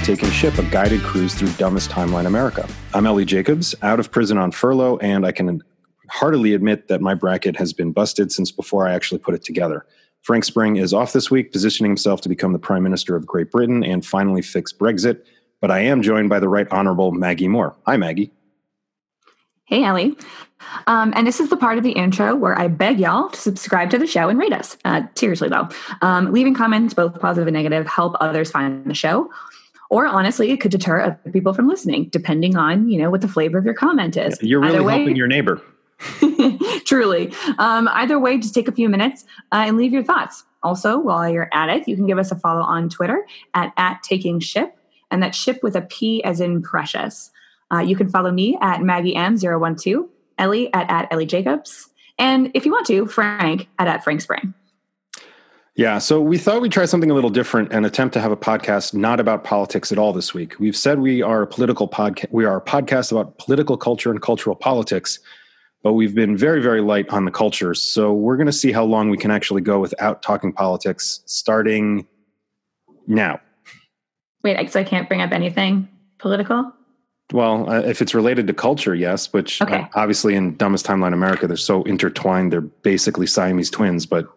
to Taking Ship, a guided cruise through dumbest timeline America. I'm Ellie Jacobs, out of prison on furlough, and I can heartily admit that my bracket has been busted since before I actually put it together. Frank Spring is off this week, positioning himself to become the Prime Minister of Great Britain and finally fix Brexit. But I am joined by the Right Honorable Maggie Moore. Hi, Maggie. Hey, Ellie. Um, and this is the part of the intro where I beg y'all to subscribe to the show and rate us. Uh, seriously, though, um, leaving comments, both positive and negative, help others find the show. Or honestly, it could deter other people from listening, depending on you know what the flavor of your comment is. You're really helping your neighbor. truly. Um, either way, just take a few minutes uh, and leave your thoughts. Also, while you're at it, you can give us a follow on Twitter at, at Taking Ship, and that ship with a P as in precious. Uh, you can follow me at Maggie M012, Ellie at, at Ellie Jacobs, and if you want to, Frank at, at Frank Spring. Yeah, so we thought we'd try something a little different and attempt to have a podcast not about politics at all this week. We've said we are a political podcast. We are a podcast about political culture and cultural politics, but we've been very, very light on the culture. So we're going to see how long we can actually go without talking politics, starting now. Wait, so I can't bring up anything political? Well, uh, if it's related to culture, yes, which okay. uh, obviously in Dumbest Timeline America, they're so intertwined. They're basically Siamese twins, but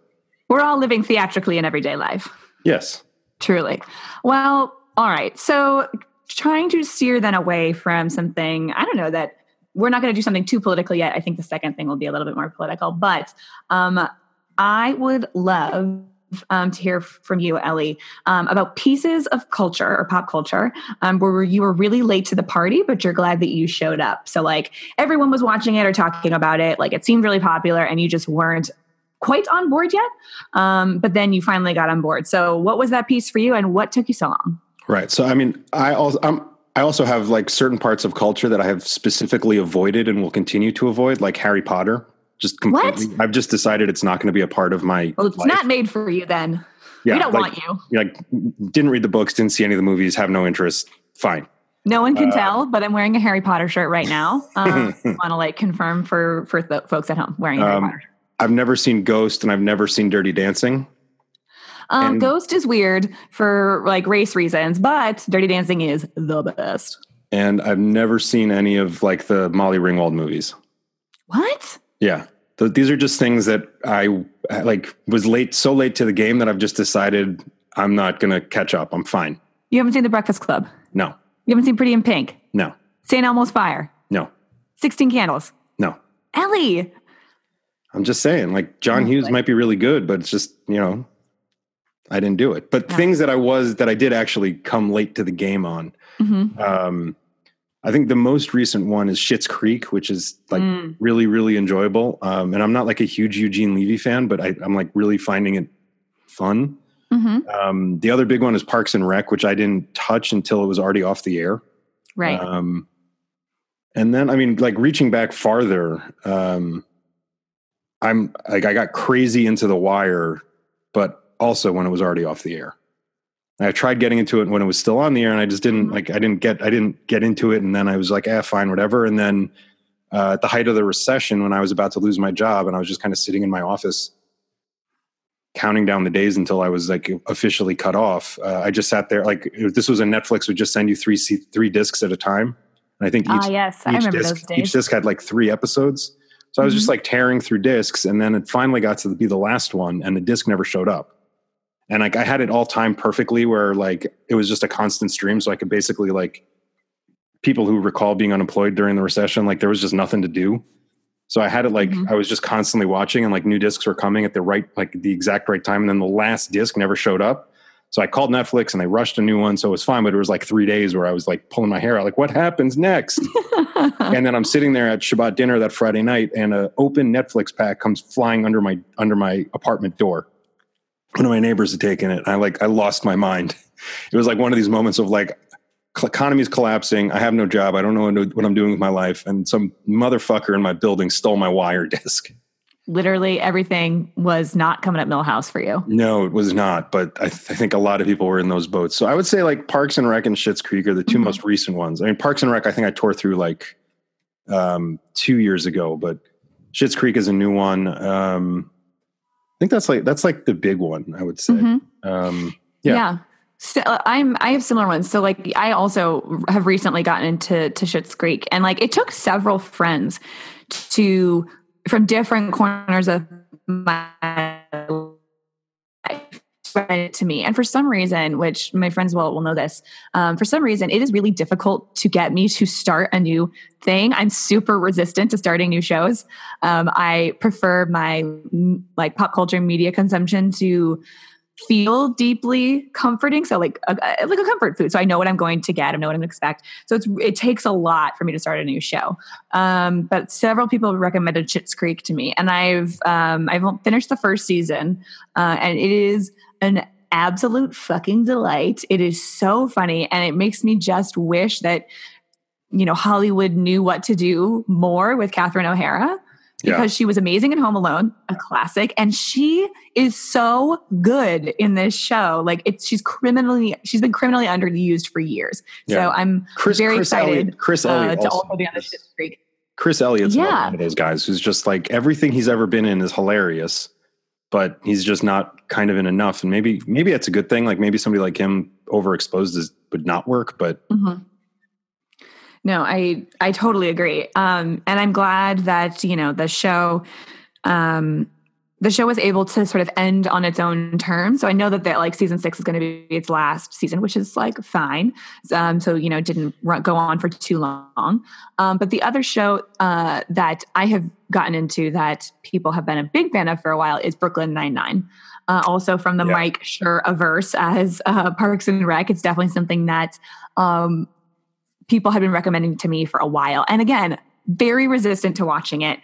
we're all living theatrically in everyday life. Yes. Truly. Well, all right. So trying to steer then away from something, I don't know, that we're not going to do something too political yet. I think the second thing will be a little bit more political, but um, I would love um, to hear from you, Ellie, um, about pieces of culture or pop culture um, where you were really late to the party, but you're glad that you showed up. So, like, everyone was watching it or talking about it, like, it seemed really popular, and you just weren't quite on board yet. Um, but then you finally got on board. So, what was that piece for you, and what took you so long? Right. So, I mean, I also, I'm, I also have like certain parts of culture that I have specifically avoided and will continue to avoid, like Harry Potter. Just completely. What? I've just decided it's not going to be a part of my. Well, it's life. not made for you then. Yeah, we don't like, want you. Like, didn't read the books, didn't see any of the movies, have no interest. Fine. No one can uh, tell, but I'm wearing a Harry Potter shirt right now. Um, want to like confirm for for the folks at home wearing a Harry um, Potter. I've never seen Ghost, and I've never seen Dirty Dancing. Um, Ghost is weird for like race reasons, but Dirty Dancing is the best. And I've never seen any of like the Molly Ringwald movies. What? Yeah these are just things that I like was late, so late to the game that I've just decided I'm not going to catch up. I'm fine. You haven't seen The Breakfast Club? No. You haven't seen Pretty in Pink? No. St. Elmo's Fire? No. 16 Candles? No. Ellie. I'm just saying, like John Hughes might be really good, but it's just, you know, I didn't do it. But things that I was that I did actually come late to the game on. Mm-hmm. Um, I think the most recent one is Schitt's Creek, which is like mm. really, really enjoyable. Um, and I'm not like a huge Eugene Levy fan, but I, am like really finding it fun. Mm-hmm. Um, the other big one is Parks and Rec, which I didn't touch until it was already off the air. Right. Um, and then, I mean, like reaching back farther, um, I'm like, I got crazy into The Wire, but also when it was already off the air. I tried getting into it when it was still on the air, and I just didn't mm-hmm. like. I didn't get. I didn't get into it, and then I was like, "Ah, fine, whatever." And then uh, at the height of the recession, when I was about to lose my job, and I was just kind of sitting in my office, counting down the days until I was like officially cut off. Uh, I just sat there. Like this was a Netflix would just send you three three discs at a time, and I think ah, each, uh, yes, each I remember disc, those days. Each disc had like three episodes. So I was mm-hmm. just like tearing through discs, and then it finally got to be the last one, and the disc never showed up and like I had it all timed perfectly where like it was just a constant stream, so I could basically like people who recall being unemployed during the recession, like there was just nothing to do. So I had it like mm-hmm. I was just constantly watching, and like new discs were coming at the right, like the exact right time, and then the last disc never showed up. So I called Netflix and they rushed a new one, so it was fine. But it was like three days where I was like pulling my hair out, like what happens next? and then I'm sitting there at Shabbat dinner that Friday night, and an open Netflix pack comes flying under my under my apartment door one of my neighbors had taken it. I like I lost my mind. It was like one of these moments of like economy is collapsing. I have no job. I don't know what I'm doing with my life, and some motherfucker in my building stole my wire disc. Literally everything was not coming up Milhouse for you. No, it was not. But I, th- I, think a lot of people were in those boats. So I would say like Parks and Rec and Schitt's Creek are the 2 mm-hmm. most recent ones. I mean, Parks and Rec, I think I tore through like um, two years ago, but Schitt's Creek is a new one. Um, I think that's like that's like the big one. I would say. Mm-hmm. Um, yeah. yeah. So uh, I'm I have similar ones. So like I also have recently gotten into to Schitt's Creek, and like it took several friends to from different corners of my life it to me. And for some reason, which my friends will will know this, um, for some reason, it is really difficult to get me to start a new thing. I'm super resistant to starting new shows. Um, I prefer my like pop culture media consumption to feel deeply comforting. So like a, like a comfort food. So I know what I'm going to get. I know what I'm going to expect. So it's it takes a lot for me to start a new show. Um, but several people recommended Schitt's Creek to me, and I've um, I've finished the first season, uh, and it is an absolute fucking delight. It is so funny, and it makes me just wish that you know Hollywood knew what to do more with Catherine O'Hara because yeah. she was amazing in Home Alone, a classic, and she is so good in this show. Like it's she's criminally she's been criminally underused for years. Yeah. So I'm Chris, very Chris excited. Elliott, Chris Elliott uh, to also be on the Creek. Chris Elliott's yeah. one of those guys who's just like everything he's ever been in is hilarious, but he's just not kind of in enough. And maybe maybe that's a good thing. Like maybe somebody like him overexposed is, would not work, but. Mm-hmm no, I I totally agree. Um, and I'm glad that you know the show, um, the show was able to sort of end on its own terms. So I know that that like season six is going to be its last season, which is like fine. Um, so you know, it didn't run, go on for too long. Um, but the other show uh, that I have gotten into that people have been a big fan of for a while is Brooklyn Nine Nine. Uh, also from the yeah. Mike Schur averse as uh, Parks and Rec, it's definitely something that um, people had been recommending to me for a while. And again, very resistant to watching it.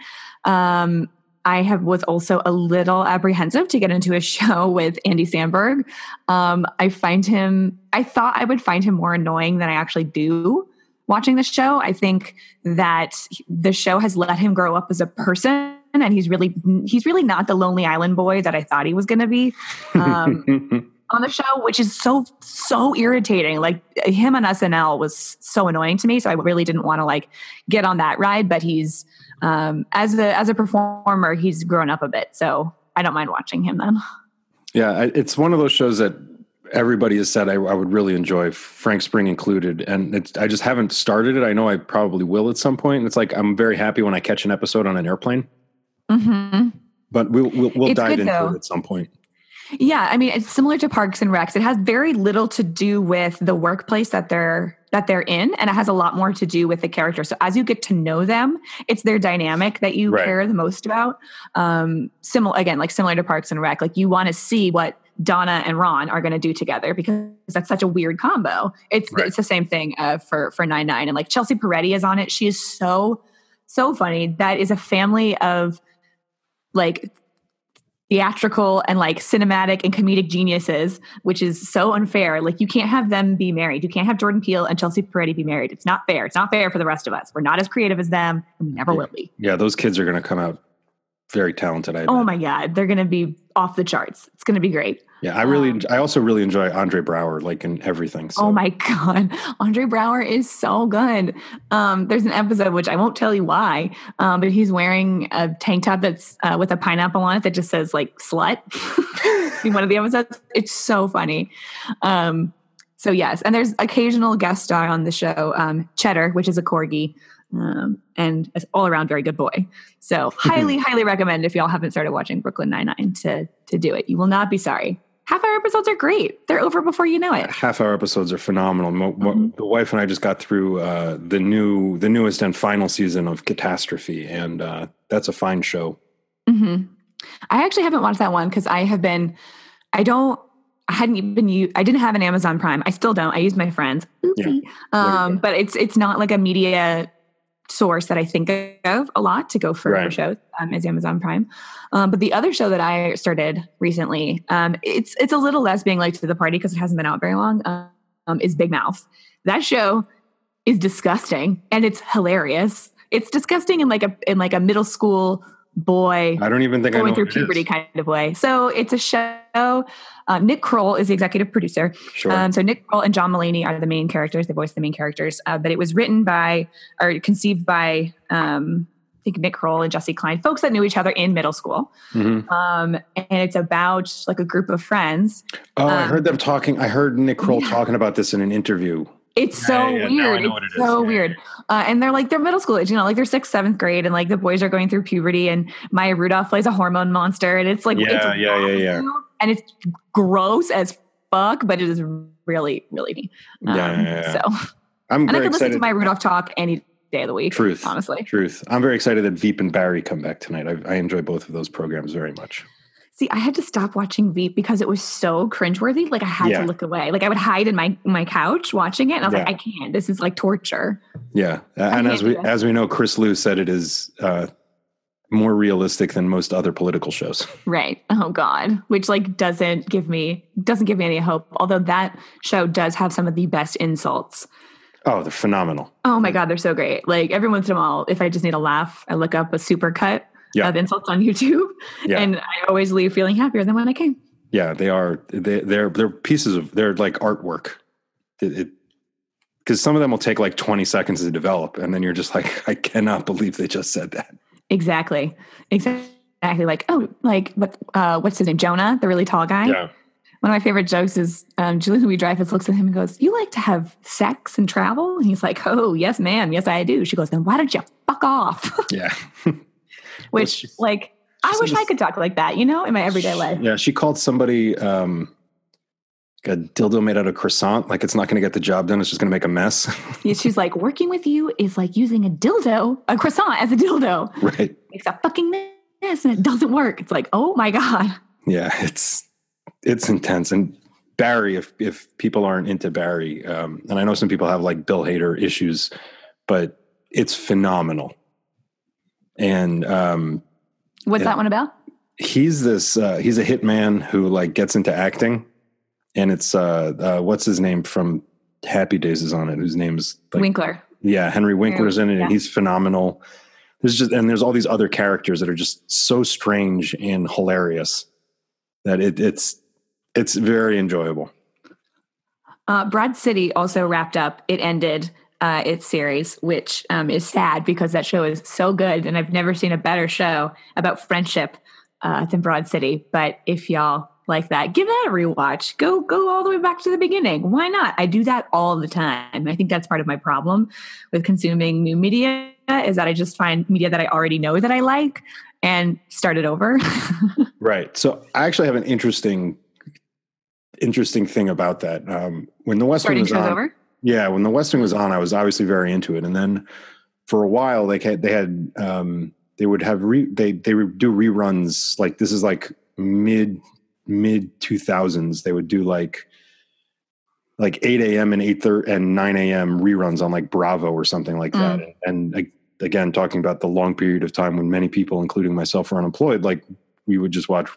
Um, I have was also a little apprehensive to get into a show with Andy Samberg. Um, I find him. I thought I would find him more annoying than I actually do watching the show. I think that the show has let him grow up as a person, and he's really he's really not the Lonely Island boy that I thought he was going to be. Um, on the show, which is so so irritating. Like him on SNL was so annoying to me, so I really didn't want to like get on that ride. But he's um, as a as a performer, he's grown up a bit, so I don't mind watching him then. Yeah, it's one of those shows that everybody has said I, I would really enjoy, Frank Spring included, and I just haven't started it. I know I probably will at some point. And it's like I'm very happy when I catch an episode on an airplane. Mm-hmm. But we'll we'll, we'll dive into though. it at some point. Yeah, I mean, it's similar to Parks and Recs. It has very little to do with the workplace that they're that they're in, and it has a lot more to do with the character. So as you get to know them, it's their dynamic that you right. care the most about. Um, similar again, like similar to Parks and Rec, like you want to see what Donna and Ron are going to do together because that's such a weird combo. It's right. it's the same thing uh, for for Nine Nine, and like Chelsea Peretti is on it. She is so so funny. That is a family of like theatrical and like cinematic and comedic geniuses, which is so unfair. Like you can't have them be married. You can't have Jordan Peele and Chelsea Peretti be married. It's not fair. It's not fair for the rest of us. We're not as creative as them, we never yeah. will be. Yeah, those kids are going to come out very talented. I oh my god, they're going to be off the charts. It's going to be great. Yeah, I really, um, I also really enjoy Andre Braugher, like in everything. So. Oh my god, Andre Braugher is so good. Um, there's an episode which I won't tell you why, um, but he's wearing a tank top that's uh, with a pineapple on it that just says like "slut." in one of the episodes, it's so funny. Um, so yes, and there's occasional guest star on the show, um, Cheddar, which is a corgi um, and all around very good boy. So highly, highly recommend if y'all haven't started watching Brooklyn Nine Nine to to do it. You will not be sorry. Half hour episodes are great. They're over before you know it. Half hour episodes are phenomenal. Mm-hmm. The wife and I just got through uh, the new, the newest and final season of Catastrophe, and uh, that's a fine show. Mm-hmm. I actually haven't watched that one because I have been. I don't I hadn't even I didn't have an Amazon Prime. I still don't. I use my friends. Yeah. Um, but it's it's not like a media source that I think of a lot to go for, right. for shows um, is Amazon Prime. Um, but the other show that I started recently, um, it's it's a little less being late to the party because it hasn't been out very long. Um, is Big Mouth. That show is disgusting and it's hilarious. It's disgusting in like a in like a middle school boy. I don't even think going I know through puberty kind of way. So it's a show. Uh, Nick Kroll is the executive producer. Sure. Um, so Nick Kroll and John Mulaney are the main characters. They voice the main characters. Uh, but it was written by or conceived by um, I think Nick Kroll and Jessi Klein, folks that knew each other in middle school. Mhm. Um, and it's about like a group of friends. Oh, I Um, heard them talking. I heard Nick Kroll yeah. talking about this in an interview. It's so yeah, yeah. I weird. It's it so weird. Uh, and they're like they're middle school age, you know, like they're sixth, seventh grade, and like the boys are going through puberty, and Maya Rudolph plays a hormone monster, and it's like Yeah, it's yeah, yeah, yeah. and it's gross as fuck, but it is really, really neat. Yeah, yeah, yeah. So, I'm and I could listen excited. to Maya Rudolph talk any day of the week. Truth. honestly. Truth. I'm very excited that Veep and Barry come back tonight. I, I enjoy both of those programs very much. See, I had to stop watching Veep because it was so cringeworthy. Like I had Yeah. to look away. Like I would hide in my my couch watching it, and I was like, I can't. This is like torture. Yeah, Uh, and as we as we know, Chris Liu said it is uh, more realistic than most other political shows. Right. Oh God. Which like doesn't give me doesn't give me any hope. Although that show does have some of the best insults. Oh, they're phenomenal. Oh my God, they're so great. Like every once in a while, if I just need a laugh, I look up a super cut Yeah. of insults on YouTube. Yeah. And I always leave feeling happier than when I came. Yeah, they are. They, they're they're pieces of they're like artwork. It because some of them will take like 20 seconds to develop, and then you're just like, I cannot believe they just said that. Exactly. Exactly. Like, oh, like what uh what's his name? Jonah, the really tall guy. Yeah, One of my favorite jokes is um, Julie Louis Dreyfus looks at him and goes, "You like to have sex and travel?" And he's like, "Oh, yes, ma'am. Yes, I do." She goes, "Then why don't you fuck off?" yeah, Which, she- like, I wish I could talk like that, you know, in my everyday life. yeah. She called somebody um, a dildo made out of croissant. Like it's not going to get the job done. It's just going to make a mess. She's like, "Working with you is like using a dildo, a croissant as a dildo. right. Makes a fucking mess and it doesn't work." It's like, "Oh my god." Yeah, it's it's intense. And Barry, if if people aren't into Barry, um, and I know some people have like Bill Hader issues, but it's phenomenal. And um, What's that one about? he's this uh, he's a hitman who like gets into acting, and it's uh, uh, what's his name from Happy Days is on it. Whose name is like Winkler. yeah, Henry Winkler's in it, Yeah. and he's phenomenal. There's just and there's all these other characters that are just so strange and hilarious that it, it's it's very enjoyable. Uh, Broad City also wrapped up. It ended uh, its series, which um, is sad because that show is so good, and I've never seen a better show about friendship uh, than Broad City. But if y'all like that, give that a rewatch. Go go all the way back to the beginning. Why not? I do that all the time. I think that's part of my problem with consuming new media is that I just find media that I already know that I like and start it over. Right. So I actually have an interesting interesting thing about that. Um, when the West Wing Starting was shows on, over. Yeah, when the West Wing was on, I was obviously very into it, and then for a while they had they had um, they would have re, they they would do reruns like this is like mid mid two thousands. They would do like like 8 a.m. and 8 thir- and 9 a.m. reruns on like Bravo or something like that. And, and again, talking about the long period of time when many people, including myself, were unemployed, like we would just watch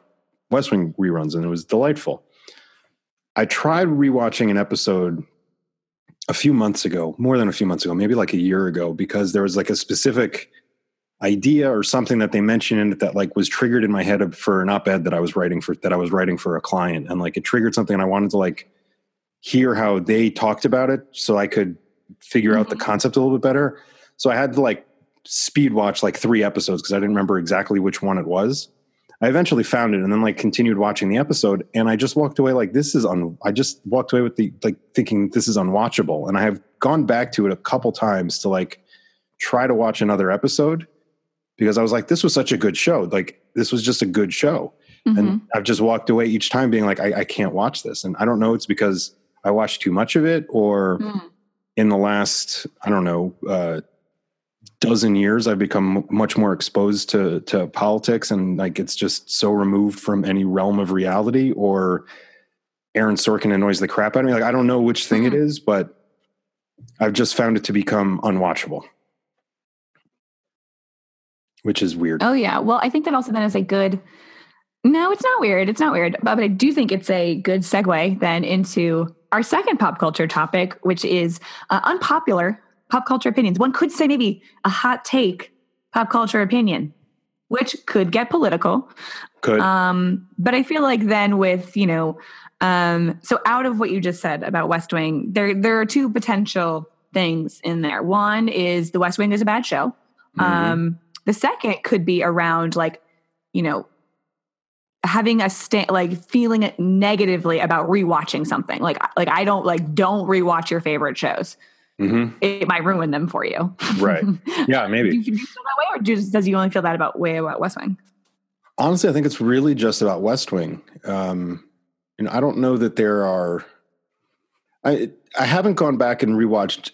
West Wing reruns and it was delightful. I tried rewatching an episode a few months ago, more than a few months ago, maybe like a year ago, because there was like a specific idea or something that they mentioned in it that like was triggered in my head for an op-ed that I was writing for that I was writing for a client. And like it triggered something and I wanted to like hear how they talked about it so I could figure out the Mhm. concept a little bit better. So I had to like speed watch like three episodes because I didn't remember exactly which one it was. I eventually found it and then like continued watching the episode and I just walked away like this is un I just walked away with the like thinking this is unwatchable and I have gone back to it a couple times to like try to watch another episode because I was like this was such a good show like this was just a good show Mhm. and I've just walked away each time being like I, I can't watch this and I don't know it's because I watched too much of it or Mm. in the last I don't know uh, dozen years I've become much more exposed to to politics and like it's just so removed from any realm of reality or Aaron Sorkin annoys the crap out of me like I don't know which thing it Mhm. is but I've just found it to become unwatchable which is weird Oh yeah. Well, I think that also then is a good. No, it's not weird. It's not weird, but, but I do think it's a good segue then into our second pop culture topic, which is uh, unpopular pop culture opinions. One could say maybe a hot take pop culture opinion, which could get political. could Um, but I feel like then with you know, um, so out of what you just said about West Wing, there there are two potential things in there. One is the West Wing is a bad show. Mhm. Um, the second could be around like, you know, having a sta- like feeling it negatively about rewatching something. Like like I don't like don't rewatch your favorite shows. Mm-hmm. It might ruin them for you. Right. Yeah, maybe. do, you, do you feel that way, or just, does you only feel that about way about West Wing? Honestly, I think it's really just about West Wing. Um, and I don't know that there are. I I haven't gone back and rewatched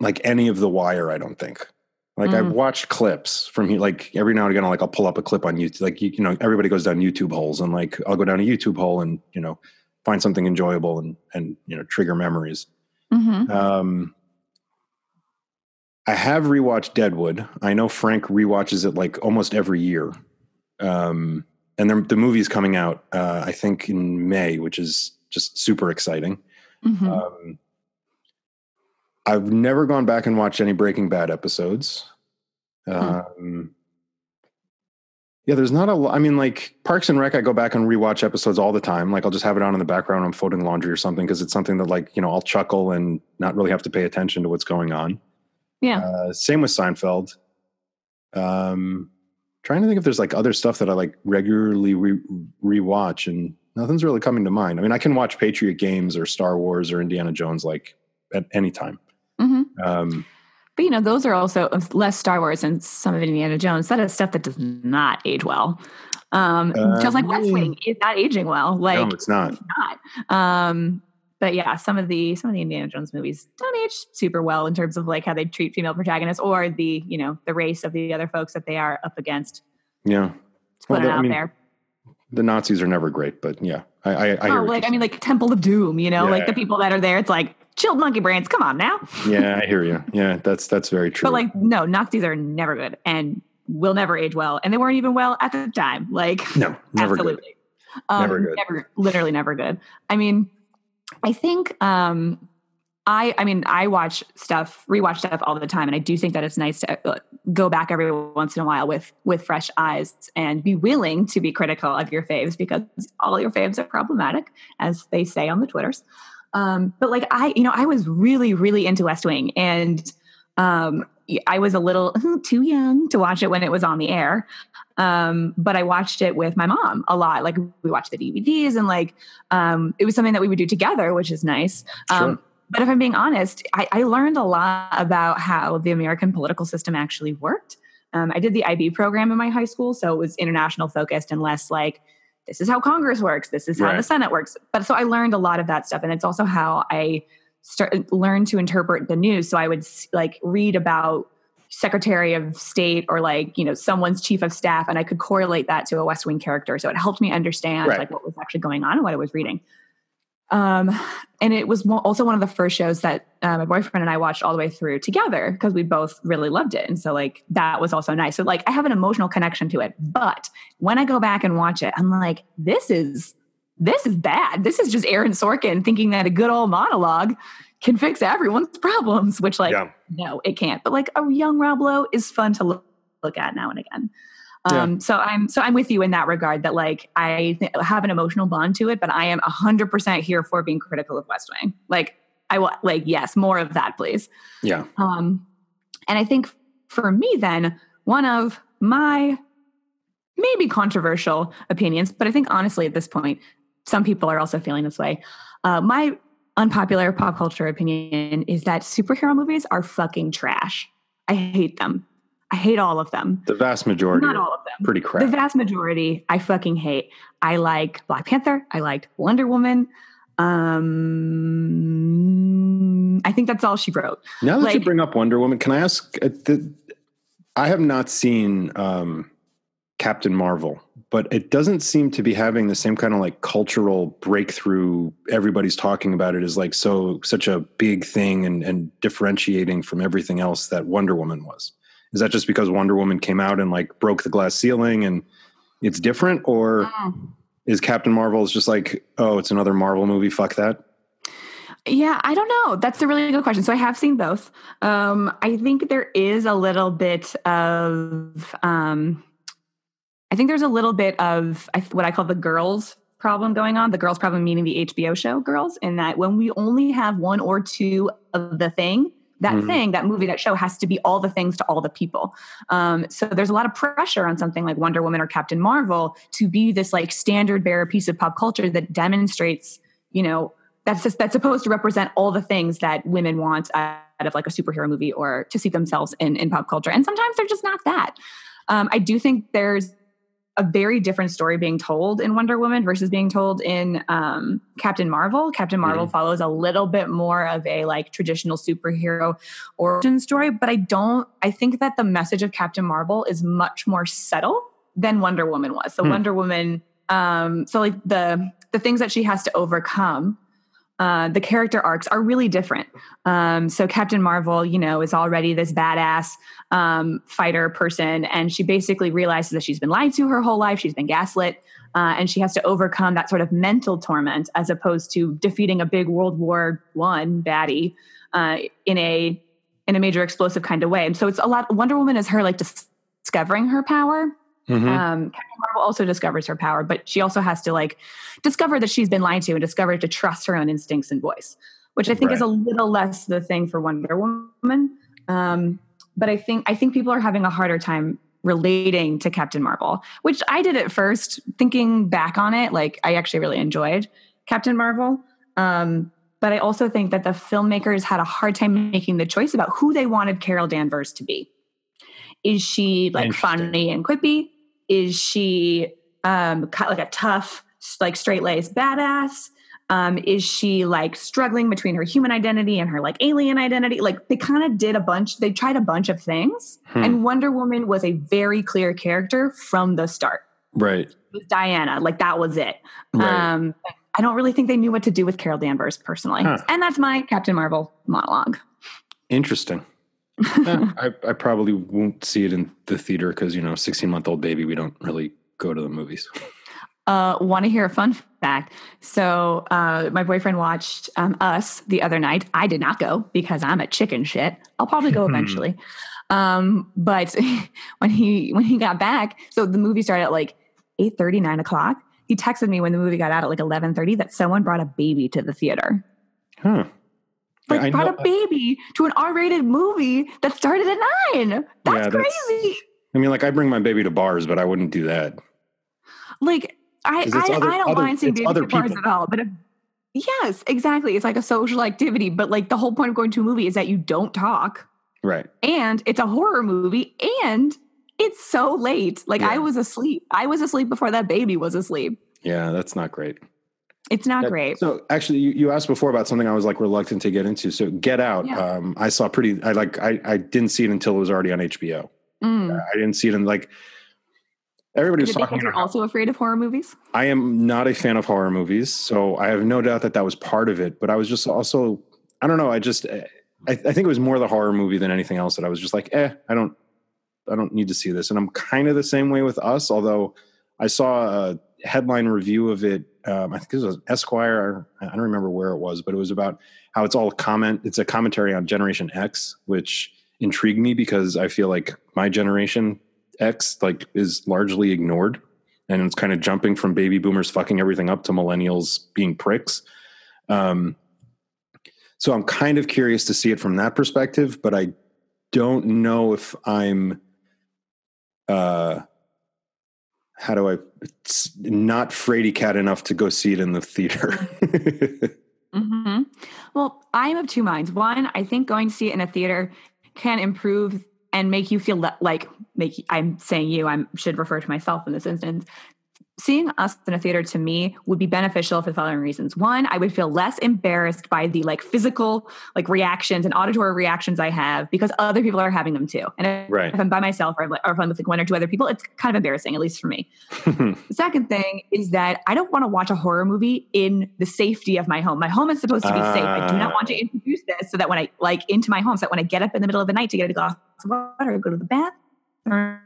like any of The Wire. I don't think. Like Mm. I've watched clips from he- like every now and again. Like I'll pull up a clip on YouTube. Like you, you know, everybody goes down YouTube holes, and like I'll go down a YouTube hole and you know find something enjoyable and and you know trigger memories. Mm-hmm. Um, I have rewatched Deadwood. I know Frank rewatches it like almost every year. Um, and the, the movie's coming out, uh, I think, in May, which is just super exciting. Mm-hmm. Um, I've never gone back and watched any Breaking Bad episodes. Um, yeah, there's not a lot. I mean, like Parks and Rec, I go back and rewatch episodes all the time. Like I'll just have it on in the background. when I'm folding laundry or something because it's something that, like, you know, I'll chuckle and not really have to pay attention to what's going on. Yeah. Uh, same with Seinfeld. Um, trying to think if there's like other stuff that I like regularly re- rewatch, and nothing's really coming to mind. I mean, I can watch Patriot Games or Star Wars or Indiana Jones like at any time. hmm Um, But you know, those are also less Star Wars and some of Indiana Jones. That is stuff that does not age well. Um, Uh, just like West. Wing is not aging well. Like no, it's not. it's not. Um, but yeah, some of the some of the Indiana Jones movies don't age super well in terms of like how they treat female protagonists or the you know the race of the other folks that they are up against. Yeah, put Well, it I mean, there. the Nazis are never great, but yeah, I, I, I. Oh, like I mean, like Temple of Doom. You know, like the people that are there. It's like chilled monkey brains. Come on now. yeah, I hear you. Yeah, that's that's very true. But like, no, Nazis are never good and will never age well, and they weren't even well at the time. Like, no, never good. Um, Never good. never, literally never good. I mean, I think, um, I, I mean, I watch stuff, rewatch stuff all the time, and I do think that it's nice to uh, go back every once in a while with with fresh eyes and be willing to be critical of your faves because all your faves are problematic, as they say on the twitters. Um, but like I, you know, I was really, really into West Wing, and um, I was a little too young to watch it when it was on the air. Um, but I watched it with my mom a lot. Like we watched the DVDs, and like um, it was something that we would do together, which is nice. Um, Sure. but if I'm being honest, I, I learned a lot about how the American political system actually worked. Um, I did the IB program in my high school, so it was international focused and less like this is how Congress works, this is how the Senate works. But so I learned a lot of that stuff, and it's also how I start learned to interpret the news. So I would like read about Secretary of State or like you know someone's chief of staff, and I could correlate that to a West Wing character. So it helped me understand Right. like what was actually going on and what I was reading. Um, and it was also one of the first shows that uh, my boyfriend and I watched all the way through together because we both really loved it. And so like that was also nice. So like I have an emotional connection to it. But when I go back and watch it, I'm like, this is this is bad. This is just Aaron Sorkin thinking that a good old monologue can fix everyone's problems, which like Yeah. no, it can't. But like a young Rob Lowe is fun to look, look at now and again. Um, so I'm so I'm with you in that regard that like I th- have an emotional bond to it, but I am hundred percent here for being critical of West Wing. Like I will like yes, more of that, please. Yeah, Um, and I think for me, then one of my maybe controversial opinions, but I think honestly at this point, some people are also feeling this way. Uh, my unpopular pop culture opinion is that superhero movies are fucking trash. I hate them. I hate all of them. the vast majority Not all of them. pretty crap. The vast majority, I fucking hate. I like Black Panther. I liked Wonder Woman. Um, I think that's all she wrote. Now that you bring up Wonder Woman, can I ask? Uh, the, I have not seen um, Captain Marvel, but it doesn't seem to be having the same kind of like cultural breakthrough. Everybody's talking about it as like so such a big thing and, and differentiating from everything else that Wonder Woman was. Is that just because Wonder Woman came out and like broke the glass ceiling and it's different, or is Captain Marvel is just like oh it's another Marvel movie? Fuck that. Yeah, I don't know. That's a really good question. So I have seen both. Um, I think there is a little bit of, um, I think there's a little bit of what I call the girls problem going on. The girls problem meaning the HBO show girls, in that when we only have one or two of the thing, that mm-hmm. thing, that movie, that show has to be all the things to all the people. Um, so there's a lot of pressure on something like Wonder Woman or Captain Marvel to be this like standard bearer piece of pop culture that demonstrates, you know, that's just, that's supposed to represent all the things that women want out of like a superhero movie or to see themselves in in pop culture. And sometimes they're just not that. Um, I do think there's a very different story being told in Wonder Woman versus being told in um, Captain Marvel. Captain Marvel mm-hmm. follows a little bit more of a like traditional superhero origin story, but I don't. I think that the message of Captain Marvel is much more subtle than Wonder Woman was. So mm. Wonder Woman, um, so like the the things that she has to overcome uh, the character arcs are really different. Um, so Captain Marvel, you know, is already this badass um, fighter person, and she basically realizes that she's been lied to her whole life. She's been gaslit, uh, and she has to overcome that sort of mental torment as opposed to defeating a big World War One baddie uh, in a in a major explosive kind of way. And so it's a lot. Wonder Woman is her like discovering her power Mm-hmm. Um, Captain Marvel also discovers her power, but she also has to like discover that she's been lied to and discover to trust her own instincts and voice, which I think right. is a little less the thing for Wonder Woman. Um, but I think I think people are having a harder time relating to Captain Marvel, which I did at first. Thinking back on it, like I actually really enjoyed Captain Marvel. Um, but I also think that the filmmakers had a hard time making the choice about who they wanted Carol Danvers to be. Is she like funny and quippy? Is she um, like a tough, like straight laced badass? Um, is she like struggling between her human identity and her like alien identity? Like they kind of did a bunch, they tried a bunch of things. Hmm. And Wonder Woman was a very clear character from the start. Right. With Diana, like that was it. Right. Um, I don't really think they knew what to do with Carol Danvers personally. Huh. And that's my Captain Marvel monologue. Interesting yeah, I, I probably won't see it in the theater because you know, sixteen month old baby, we don't really go to the movies. Uh, Want to hear a fun fact? So, uh, my boyfriend watched um, Us the other night. I did not go because I'm a chicken shit. I'll probably go eventually. um, but when he when he got back, so the movie started at like 8 30, 9 o'clock. He texted me when the movie got out at like eleven thirty that someone brought a baby to the theater. Huh like I brought know, a baby to an R-rated movie that started at nine. That's, yeah, crazy. I mean, like I bring my baby to bars, but I wouldn't do that. Like I, I, other, I, don't other, mind seeing babies to bars at all. But if, yes, exactly. It's like a social activity. But like the whole point of going to a movie is that you don't talk. Right. And it's a horror movie, and it's so late. Like yeah. I was asleep. I was asleep before that baby was asleep. Yeah, that's not great. It's not that, great. So actually, you, you asked before about something I was like reluctant to get into. So Get Out, yeah. um, I saw pretty. I like. I I didn't see it until it was already on HBO. Mm. I didn't see it in like. Everybody was talking. You're also afraid of horror movies. I am not a fan of horror movies, so I have no doubt that that was part of it. But I was just also, I don't know. I just, I, I think it was more the horror movie than anything else that I was just like, eh, I don't, I don't need to see this. And I'm kind of the same way with Us, although I saw a headline review of it um, I think it was Esquire. I don't remember where it was, but it was about how it's all comment. It's a commentary on Generation X, which intrigued me because I feel like my generation X like is largely ignored, and it's kind of jumping from baby boomers fucking everything up to millennials being pricks. Um, so I'm kind of curious to see it from that perspective, but I don't know if I'm. Uh, how do I it's not fraidy cat enough to go see it in the theater. mm-hmm. Well, I'm of two minds. One, I think going to see it in a theater can improve and make you feel le- like make I'm saying you I should refer to myself in this instance seeing us in a theater to me would be beneficial for the following reasons. One, I would feel less embarrassed by the like physical like reactions and auditory reactions I have because other people are having them too. And if, right. if I'm by myself or, or if I'm with like one or two other people, it's kind of embarrassing, at least for me. the second thing is that I don't want to watch a horror movie in the safety of my home. My home is supposed to be uh, safe. I do not want to ah. introduce this so that when I like into my home, so that when I get up in the middle of the night to get a glass of water, or go to the bathroom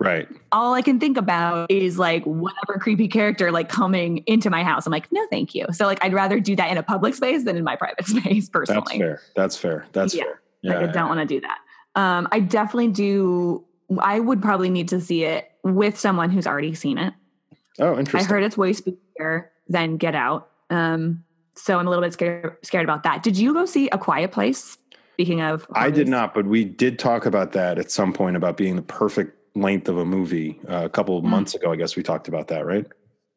Right. All I can think about is like whatever creepy character like coming into my house. I'm like, no, thank you. So like I'd rather do that in a public space than in my private space personally. That's fair. That's fair. That's yeah. fair. Yeah. Like, I don't want to do that. Um, I definitely do. I would probably need to see it with someone who's already seen it. Oh, interesting. I heard it's way spookier than Get Out. Um, so I'm a little bit scared scared about that. Did you go see A Quiet Place? Speaking of, I did not, but we did talk about that at some point about being the perfect length of a movie uh, a couple of Mm. months ago. I guess we talked about that, right?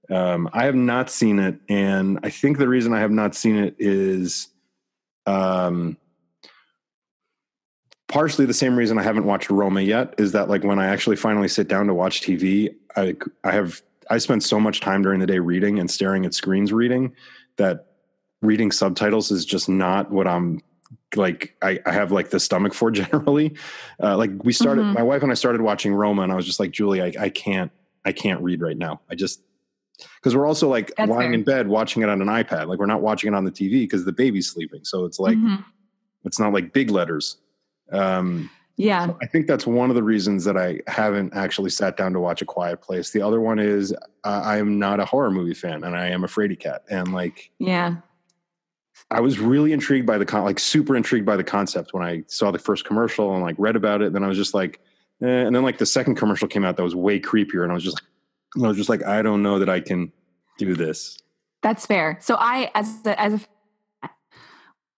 Um, I have not seen it, and I think the reason I have not seen it is um, partially the same reason I haven't watched Roma yet. Is that like when I actually finally sit down to watch TV, I I have I spend so much time during the day reading and staring at screens reading that reading subtitles is just not what I'm like I, I have like the stomach for generally. Uh, like we started, Mhm. my wife and I started watching Roma, and I was just like, Julie, I, I can't, I can't read right now. I just because we're also like That's lying fair. in bed watching it on an iPad. Like we're not watching it on the TV because the baby's sleeping. So it's like Mhm. it's not like big letters. Um, yeah, I think that's one of the reasons that I haven't actually sat down to watch A Quiet Place. The other one is uh, I am not a horror movie fan, and I am a fraidy cat, and like yeah. I was really intrigued by the con, like super intrigued by the concept when I saw the first commercial and like read about it. And Then I was just like, eh. and then like the second commercial came out that was way creepier, and I was just, like, I was just like, I don't know that I can do this. That's fair. So I, as a, as a,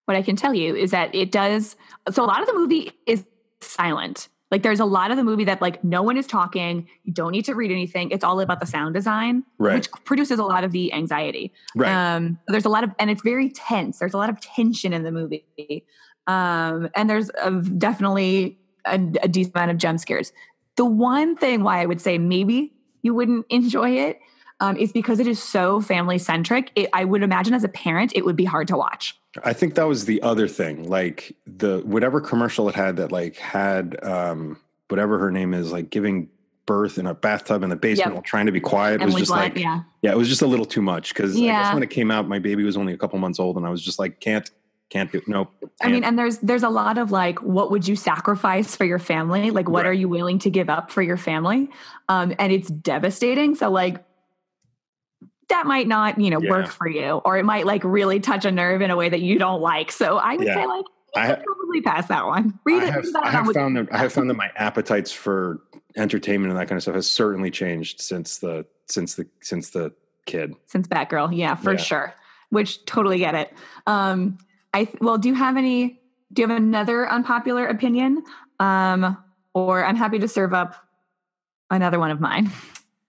what I can tell you is that it does. So a lot of the movie is silent. Like there's a lot of the movie that like no one is talking. You don't need to read anything. It's all about the sound design, Right. which produces a lot of the anxiety. Right. Um, there's a lot of, and it's very tense. There's a lot of tension in the movie. Um, and there's a, definitely a, a decent amount of jump scares. The one thing why I would say maybe you wouldn't enjoy it um, is because it is so family centric. I would imagine as a parent, it would be hard to watch. I think that was the other thing. Like the whatever commercial it had that like had um whatever her name is, like giving birth in a bathtub in the basement Yep. while trying to be quiet. It was just Blunt, like yeah. yeah, it was just a little too much because I guess Yeah. when it came out, my baby was only a couple months old, and I was just like, can't, can't do, nope. I mean, and there's there's a lot of like, what would you sacrifice for your family? Like, what Right. are you willing to give up for your family? Um, and it's devastating. So like, that might not you know Yeah. work for you, or it might like really touch a nerve in a way that you don't like. So I would Yeah. say like, I could ha- probably pass that one. Read I it. have, I have found that I have found that my appetites for entertainment and that kind of stuff has certainly changed since the since the since the kid. since Batgirl. Yeah, for Yeah. sure. Which totally get it. Um, I well, do you have any? Do you have another unpopular opinion? Um, or I'm happy to serve up another one of mine.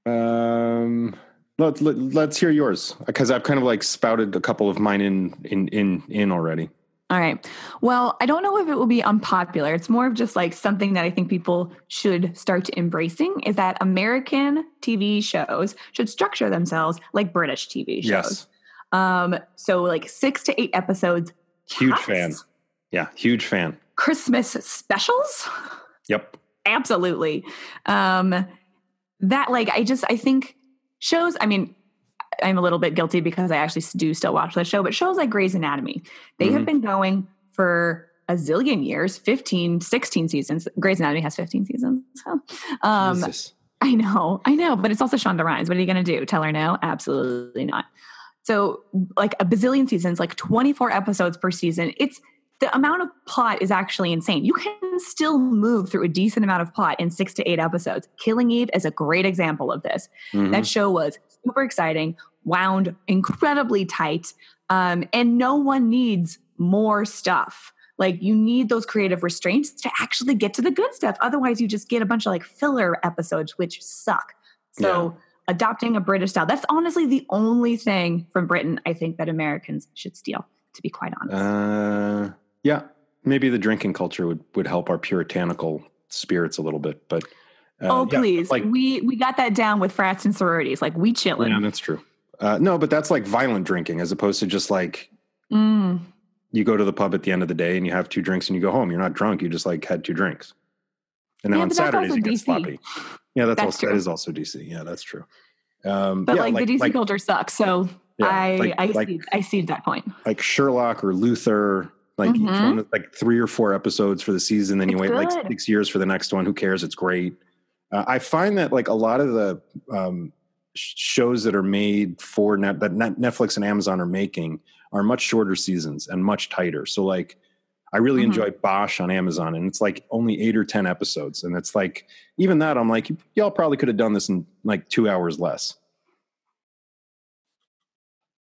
Um, let, let, let's hear yours because I've kind of like spouted a couple of mine in in in in already. All right. Well, I don't know if it will be unpopular. It's more of just like something that I think people should start embracing is that American TV shows should structure themselves like British TV shows. Yes, Um, so like six to eight episodes. huge fan. Yeah, huge fan. Christmas specials. Yep. absolutely um that like i just i think shows i mean i'm a little bit guilty because i actually do still watch the show but shows like Grey's anatomy they have Mhm. been going for a zillion years 15 16 seasons Grey's anatomy has 15 seasons so um. I know, I know, but it's also Shonda Rhimes. What are you going to do? Tell her no? Absolutely not. So, like a bazillion seasons, like 24 episodes per season, it's the amount of plot is actually insane. You can still move through a decent amount of plot in six to eight episodes. Killing Eve is a great example of this. Mhm. That show was super exciting, wound incredibly tight, um, and no one needs more stuff. Like you need those creative restraints to actually get to the good stuff. Otherwise, you just get a bunch of like filler episodes, which suck. So adopting a British style, that's honestly the only thing from Britain I think that Americans should steal, to be quite honest. Uh, yeah, maybe the drinking culture would would help our puritanical spirits a little bit, but uh, oh, yeah, please. like we we got that down with frats and sororities. Like we chillin'. yeah, that's true. Uh, no, but that's like violent drinking as opposed to just like Mm. you go to the pub at the end of the day and you have two drinks and you go home. You're not drunk. You just like had two drinks. And then Yeah, on Saturdays you get sloppy. Yeah, that's, That's also true. that is also DC. Yeah, that's true. Um, But yeah, like, the DC culture sucks. So yeah, I like- I like- see I see that point. like Sherlock or Luther, like each Mhm. one is like three or four episodes for the season. Then you It's wait like six years for the next one. Who cares? It's great. Uh, I find that like a lot of the um, shows that are made for net that Net- Netflix and Amazon are making are much shorter seasons and much tighter. So like, I really Mhm. enjoy Bosch on Amazon, and it's like only eight or ten episodes, and it's like even that I'm like, y'all probably could have done this in like two hours less.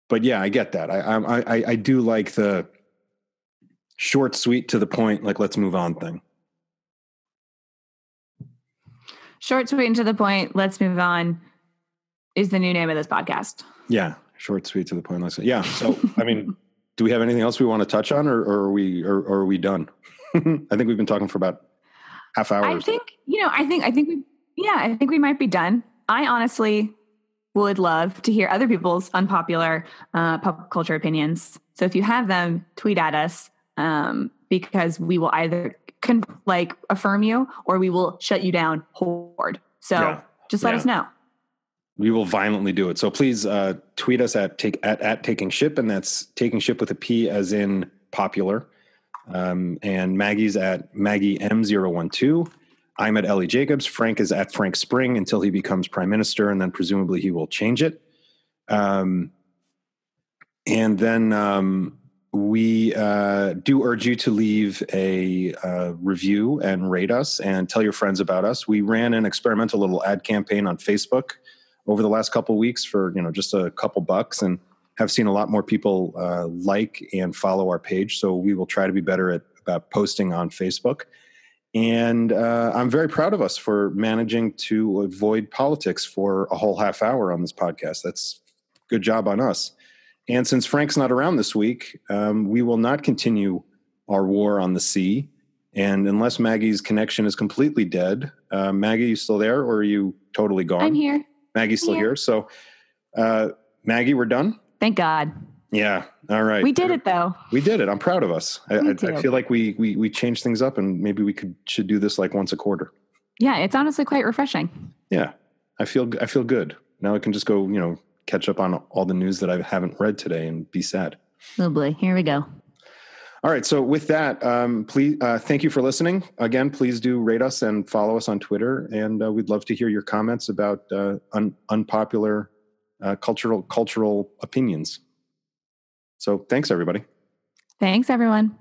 But yeah, I get that. I I I, I do like the short, sweet, to the point, like let's move on thing. Short, sweet, and to the point. Let's move on. Is the new name of this podcast? Yeah, short, sweet, to the point. Let's yeah. So I mean, do we have anything else we want to touch on, or, or are we or, or, are we done? I think we've been talking for about half hour. I think you know. I think I think we yeah. I think we might be done. I honestly would love to hear other people's unpopular uh, pop culture opinions. So if you have them, tweet at us um, because we will either con- like affirm you or we will shut you down hard. So yeah. just let yeah. us know. We will violently do it. So please uh, tweet us at take at, at taking ship, and that's taking ship with a P as in popular. Um, and Maggie's at Maggie M012. I'm at Ellie Jacobs. Frank is at Frank Spring until he becomes prime minister, and then presumably he will change it. Um, and then um, we uh, do urge you to leave a uh, review and rate us and tell your friends about us. We ran an experimental little ad campaign on Facebook over the last couple weeks for you know just a couple bucks and have seen a lot more people uh, like and follow our page. So we will try to be better at about posting on Facebook. And uh, I'm very proud of us for managing to avoid politics for a whole half hour on this podcast. That's good job on us. And since Frank's not around this week, um, we will not continue our war on the sea. And unless Maggie's connection is completely dead, uh, Maggie, you still there or are you totally gone? I'm here. Maggie's still here. here. So, uh, Maggie, we're done. Thank God. Yeah. All right. We did it though. We did it. I'm proud of us. I, I, I, feel like we, we we changed things up, and maybe we could should do this like once a quarter. Yeah, it's honestly quite refreshing. Yeah, I feel I feel good now. I can just go you know catch up on all the news that I haven't read today and be sad. Oh boy, here we go. All right. So with that, um, please uh, thank you for listening. Again, please do rate us and follow us on Twitter, and uh, we'd love to hear your comments about uh, un- unpopular uh, cultural cultural opinions. So thanks, everybody. Thanks, everyone.